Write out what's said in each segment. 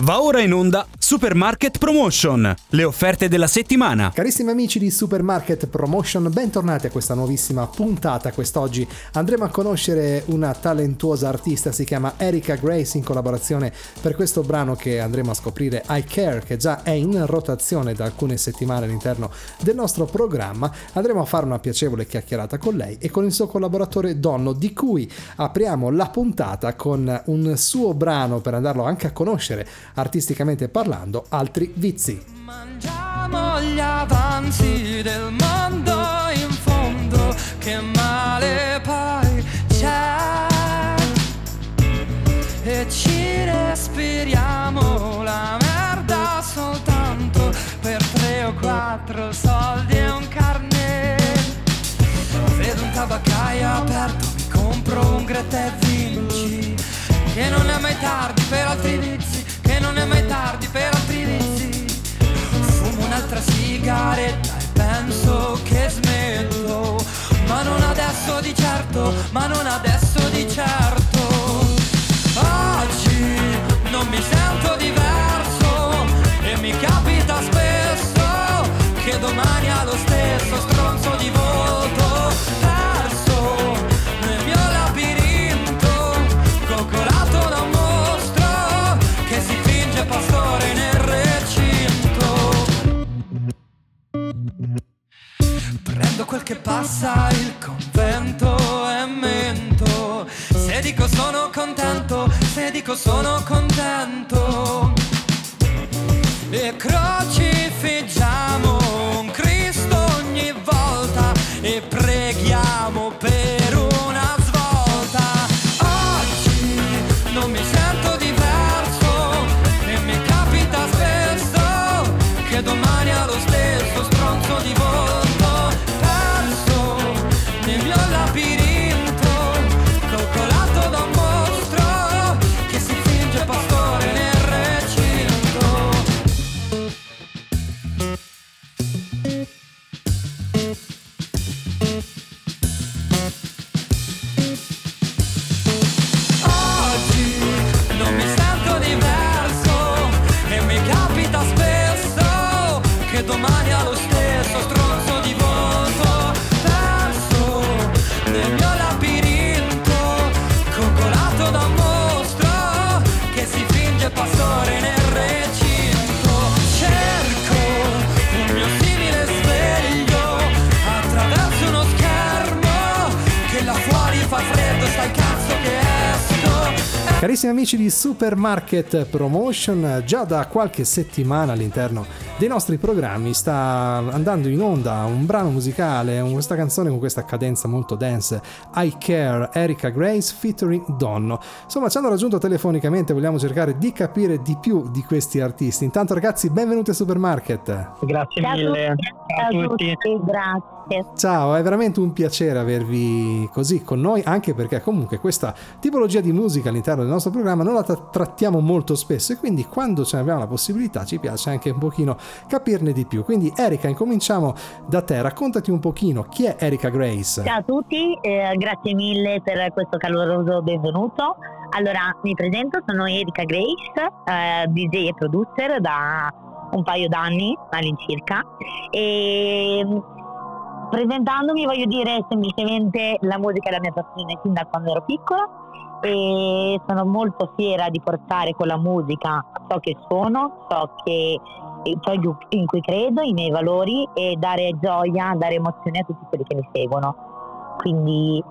Va ora in onda Supermarket Promotion, le offerte della settimana. Carissimi amici di Supermarket Promotion, bentornati a questa nuovissima puntata. Quest'oggi andremo a conoscere una talentuosa artista, si chiama Erika Grace, in collaborazione per questo brano che andremo a scoprire I Care, che già è in rotazione da alcune settimane all'interno del nostro programma. Andremo a fare una piacevole chiacchierata con lei e con il suo collaboratore Donno, di cui apriamo la puntata con un suo brano per andarlo anche a conoscere artisticamente parlando, altri vizi. Mangiamo gli avanzi del mondo in fondo, che male poi c'è. E ci respiriamo la merda soltanto per tre o quattro soldi e un carnet. Vedo un tabaccaio aperto, mi compro un Greta e vinci. Che non è mai tardi per altri vizi, non è mai tardi per vizi. Fumo un'altra sigaretta e penso che smetto. Ma non adesso di certo, ma non adesso di certo. Oggi non mi sento diverso e mi capita spesso che domani ha lo stesso stronzo di Carissimi amici di Supermarket Promotion, già da qualche settimana all'interno dei nostri programmi sta andando in onda un brano musicale, questa canzone con questa cadenza molto dance, I Care, Erika Grace featuring Donno. Insomma, ci hanno raggiunto telefonicamente, vogliamo cercare di capire di più di questi artisti. Intanto ragazzi, benvenuti a Supermarket. Grazie Ciao a mille tutti, ciao a tutti. tutti, grazie. Ciao, è veramente un piacere avervi così con noi, anche perché comunque questa tipologia di musica all'interno del nostro programma non la tra- trattiamo molto spesso e quindi quando ce ne abbiamo la possibilità ci piace anche un pochino capirne di più. Quindi Erika, incominciamo da te, raccontati un pochino chi è Erika Grace. Ciao a tutti, eh, grazie mille per questo caloroso benvenuto. Allora, mi presento, sono Erika Grace, eh, DJ e producer da un paio d'anni all'incirca e presentandomi voglio dire semplicemente la musica è la mia passione fin da quando ero piccola e sono molto fiera di portare con la musica ciò che sono, ciò che ciò in cui credo, i miei valori e dare gioia, dare emozione a tutti quelli che mi seguono. Quindi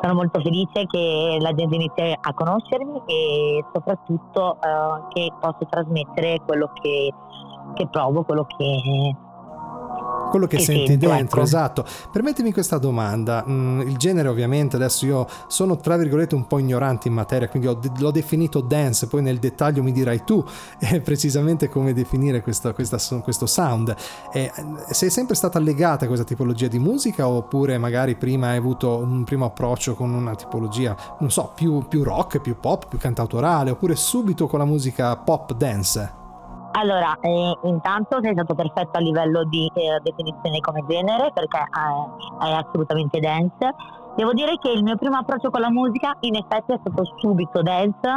sono molto felice che la gente inizi a conoscermi e soprattutto eh, che posso trasmettere quello che, che provo, quello che, quello che senti sento, dentro, ecco. esatto. Permettimi questa domanda. Mm, il genere, ovviamente, adesso io sono tra virgolette un po' ignorante in materia, quindi ho l'ho definito dance, poi nel dettaglio mi dirai tu eh, precisamente come definire questa- questa questo sound. Eh, sei sempre stata legata a questa tipologia di musica oppure magari prima hai avuto un primo approccio con una tipologia, non so, più, più rock, più pop, più cantautorale, oppure subito con la musica pop dance? Allora, eh, intanto sei stato perfetto a livello di eh, definizione come genere perché eh, è assolutamente dance. Devo dire che il mio primo approccio con la musica in effetti è stato subito dance,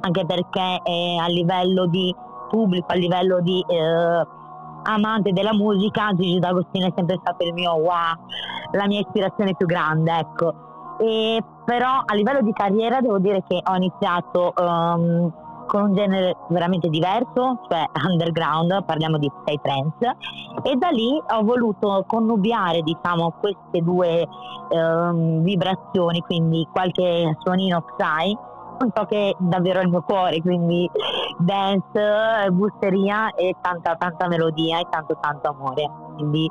anche perché eh, a livello di pubblico, a livello di eh, amante della musica, Gigi D'Agostino è sempre stato il mio wow, la mia ispirazione più grande, ecco. E però a livello di carriera devo dire che ho iniziato um, con un genere veramente diverso, cioè underground, parliamo di Stay Trance, e da lì ho voluto connubiare diciamo, queste due um, vibrazioni, quindi qualche suonino Psy un po' che davvero è il mio cuore, quindi dance, busteria e tanta tanta melodia e tanto tanto amore quindi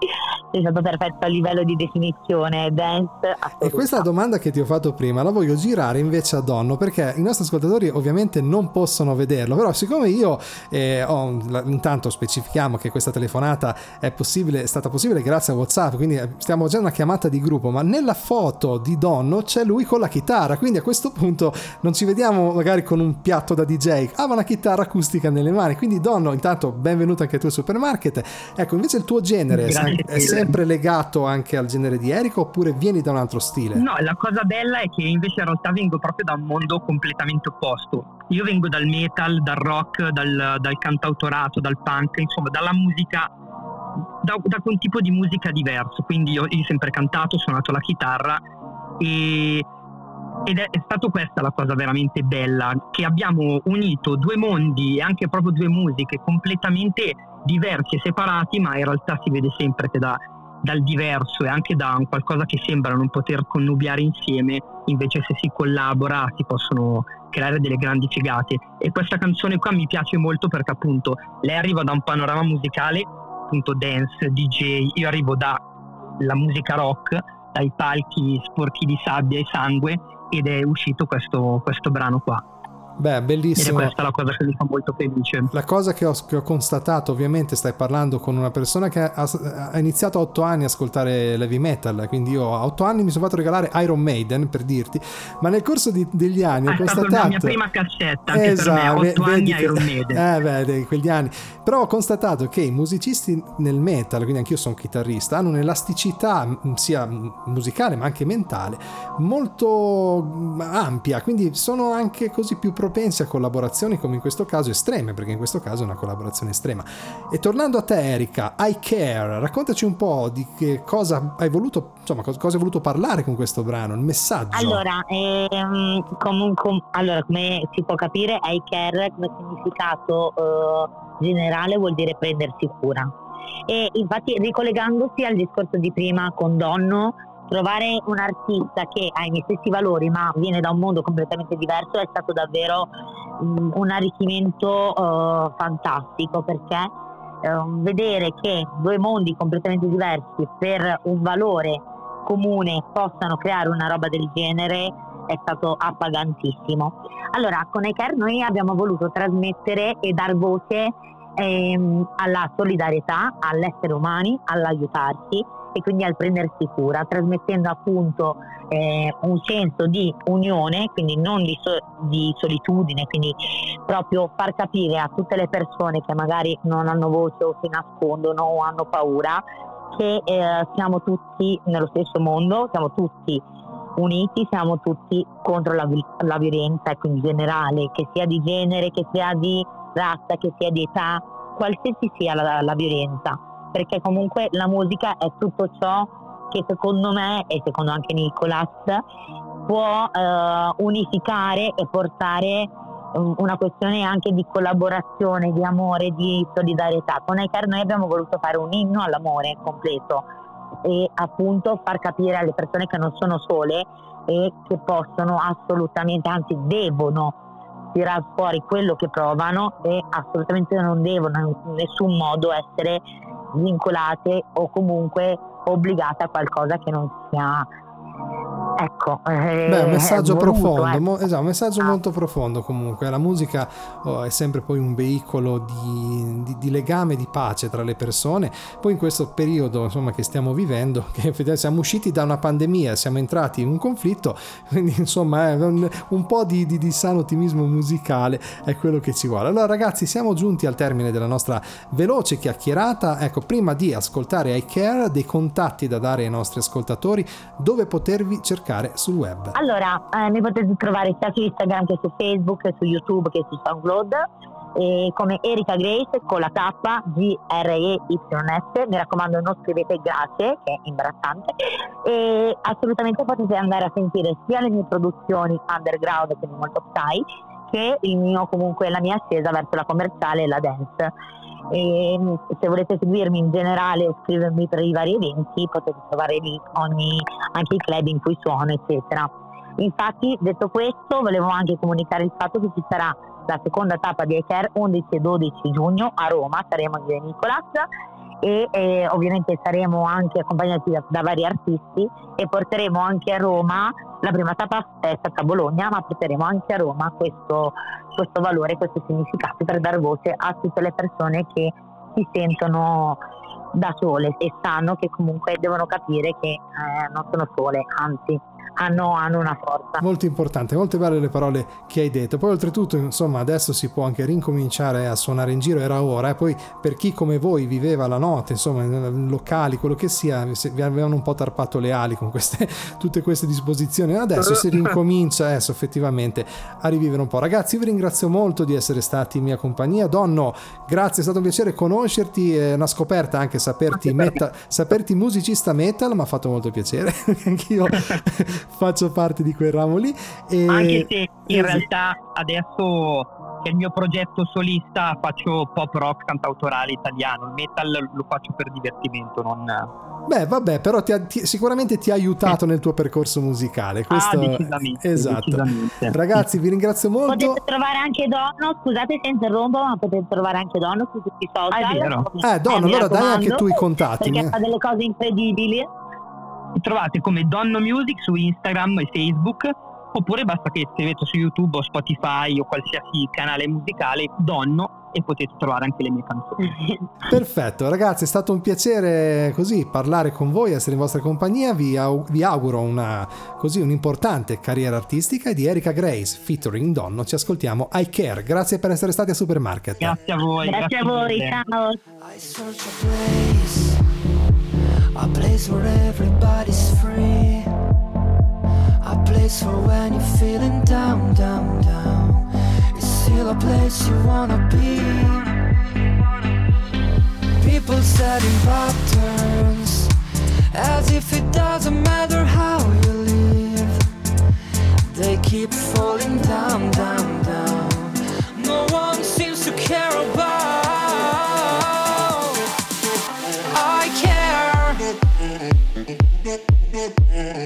sei stato perfetto a livello di definizione dance e questa domanda che ti ho fatto prima la voglio girare invece a Donno perché i nostri ascoltatori ovviamente non possono vederlo però siccome io eh, ho, intanto specifichiamo che questa telefonata è, possibile, è stata possibile grazie a Whatsapp quindi eh, stiamo già una chiamata di gruppo ma nella foto di Donno c'è lui con la chitarra quindi a questo punto non ci vediamo magari con un piatto da DJ ha una chitarra acustica nelle mani quindi Donno intanto benvenuto anche tu al supermarket. Ecco invece il tuo genere genere è, sempre legato anche al genere di Erika oppure vieni da un altro stile? No, la cosa bella è che invece in realtà vengo proprio da un mondo completamente opposto. Io vengo dal metal, dal rock, dal, dal cantautorato, dal punk, insomma dalla musica da, da, un tipo di musica diverso, quindi io, io ho sempre cantato, ho suonato la chitarra e, ed è, è stata questa la cosa veramente bella, che abbiamo unito due mondi e anche proprio due musiche completamente diversi e separati, ma in realtà si vede sempre che da, dal diverso e anche da qualcosa che sembra non poter connubiare insieme, invece se si collabora si possono creare delle grandi figate. E questa canzone qua mi piace molto perché appunto lei arriva da un panorama musicale, appunto dance, DJ, io arrivo dalla musica rock, dai palchi sporchi di sabbia e sangue ed è uscito questo, questo brano qua. Beh, bellissimo. E questa è la cosa che mi fa molto felice. La cosa che ho, che ho constatato, ovviamente, stai parlando con una persona che ha, ha, iniziato a otto anni a ascoltare l'heavy metal. Quindi io a otto anni mi sono fatto regalare Iron Maiden per dirti, ma nel corso di, degli anni ah, ho constatato. È la mia prima cassetta, anche esatto, per me, otto anni che, Iron Maiden. Eh, beh, quegli anni. Però ho constatato che i musicisti nel metal, quindi anch'io sono chitarrista, hanno un'elasticità sia musicale ma anche mentale molto ampia, quindi sono anche così più propensi a collaborazioni come in questo caso estreme, perché in questo caso è una collaborazione estrema. E tornando a te Erika, I Care, raccontaci un po' di che cosa hai voluto, insomma, cosa hai voluto parlare con questo brano, il messaggio. Allora, ehm, comunque, allora come si può capire, I Care come significato eh, generale vuol dire prendersi cura. E infatti ricollegandosi al discorso di prima con Donno, trovare un artista che ha i miei stessi valori ma viene da un mondo completamente diverso è stato davvero um, un arricchimento uh, fantastico perché uh, vedere che due mondi completamente diversi per un valore comune possano creare una roba del genere è stato appagantissimo. Allora, con Eker noi abbiamo voluto trasmettere e dar voce ehm, alla solidarietà, all'essere umani, all'aiutarsi e quindi al prendersi cura, trasmettendo appunto eh, un senso di unione, quindi non di, so- di, solitudine, quindi proprio far capire a tutte le persone che magari non hanno voce o si nascondono o hanno paura che eh, siamo tutti nello stesso mondo, siamo tutti uniti, siamo tutti contro la, la violenza, quindi generale, che sia di genere, che sia di razza, che sia di età, qualsiasi sia la, la violenza perché comunque la musica è tutto ciò che secondo me e secondo anche Nicolas può eh, unificare e portare um, una questione anche di collaborazione, di amore, di solidarietà. Con Icar noi abbiamo voluto fare un inno all'amore completo e appunto far capire alle persone che non sono sole e che possono assolutamente, anzi devono tirare fuori quello che provano e assolutamente non devono in nessun modo essere vincolate o comunque obbligate a qualcosa che non sia Ecco, eh, Beh, un messaggio profondo, mo, esatto, un messaggio ah. molto profondo comunque. La musica oh, è sempre poi un veicolo di, di, di, legame, di pace tra le persone. Poi in questo periodo insomma, che stiamo vivendo, che siamo usciti da una pandemia, siamo entrati in un conflitto, quindi insomma eh, un, un, po' di, di, sano ottimismo musicale è quello che ci vuole. Allora ragazzi, siamo giunti al termine della nostra veloce chiacchierata. Ecco, prima di ascoltare I Care, dei contatti da dare ai nostri ascoltatori, dove potervi cercare cercare sul web? Allora, eh, mi potete trovare sia su Instagram che su Facebook, che su YouTube, che su SoundCloud. come Erika Grace con la K G R E Y mi raccomando non scrivete grazie che è imbarazzante e assolutamente potete andare a sentire sia le mie produzioni underground quindi molto psy che il mio comunque la mia ascesa verso la commerciale e la dance e mm, se volete seguirmi in generale o scrivermi per i vari eventi potete trovare lì ogni, anche i club in cui suono eccetera. Infatti detto questo volevo anche comunicare il fatto che ci sarà la seconda tappa di iCare 11 e 12 giugno a Roma, saremo di Nicolas e eh, ovviamente saremo anche accompagnati da, da, vari artisti e porteremo anche a Roma, la prima tappa è stata a Bologna, ma porteremo anche a Roma questo, questo valore, questi significati per dar voce a tutte le persone che si sentono da sole e sanno che comunque devono capire che eh, non sono sole, anzi hanno, hanno, una forza. Molto importante, molte belle le parole che hai detto. Poi oltretutto, insomma, adesso si può anche rincominciare a suonare in giro, era ora. E poi per chi come voi viveva la notte, insomma, in locali, quello che sia, vi avevano un po' tarpato le ali con queste, tutte queste disposizioni. Adesso si rincomincia adesso effettivamente a rivivere un po'. Ragazzi, io vi ringrazio molto di essere stati in mia compagnia. Donno, grazie, è stato un piacere conoscerti, è una scoperta anche saperti, metal, saperti musicista metal, mi ha fatto molto piacere. Anch'io faccio parte di quel ramo lì. E... Anche se in realtà adesso che il mio progetto solista faccio pop rock cantautorale italiano, il metal lo faccio per divertimento, non... Beh, vabbè, però ti ha, ti, sicuramente ti ha aiutato nel tuo percorso musicale. Ah, Questo... Ah, decisamente, esatto. Decisamente. Ragazzi, vi ringrazio molto. Potete trovare anche Donno, scusate se interrompo, ma potete trovare anche Donno su tutti i social. Ah, è vero. Eh, Donno, allora dai anche tu i contatti. Perché fa delle cose incredibili trovate come Donno Music su Instagram e Facebook oppure basta che scrivete su YouTube o Spotify o qualsiasi canale musicale Donno e potete trovare anche le mie canzoni. Perfetto, ragazzi, è stato un piacere così parlare con voi, essere in vostra compagnia. Vi, au- vi auguro una, così, un'importante carriera artistica e di Erika Grace featuring Donno. Ci ascoltiamo I Care. Grazie per essere stati a Supermarket. Grazie a voi. Grazie, grazie a voi, mille. ciao. A place where everybody's free. A place for when you're feeling down, down, down. It's still a place you wanna be. People setting patterns as if it doesn't matter how you live. They keep falling down, down, down. No one seems to care Yeah.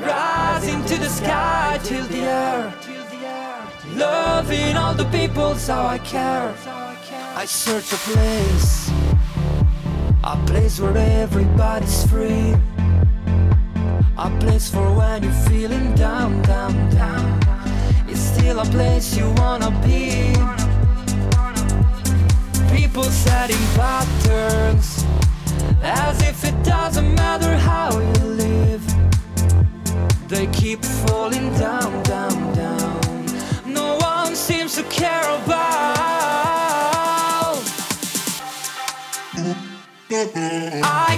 Rising to the sky till the air. Loving all the people, so I care. I search a place, a place where everybody's free. A place for when you're feeling down, down, down. It's still a place you wanna be. People setting patterns as if it doesn't matter how I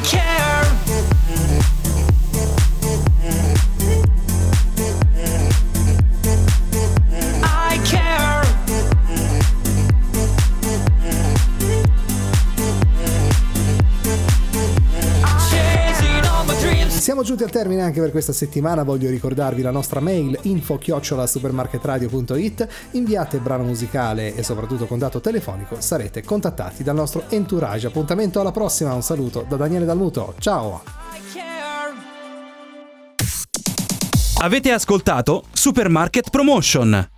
Siamo giunti al termine anche per questa settimana, voglio ricordarvi la nostra mail info supermarketradio.it, inviate brano musicale e soprattutto con dato telefonico, sarete contattati dal nostro entourage. Appuntamento alla prossima, un saluto da Daniele Dalmuto, ciao! Avete ascoltato Supermarket Promotion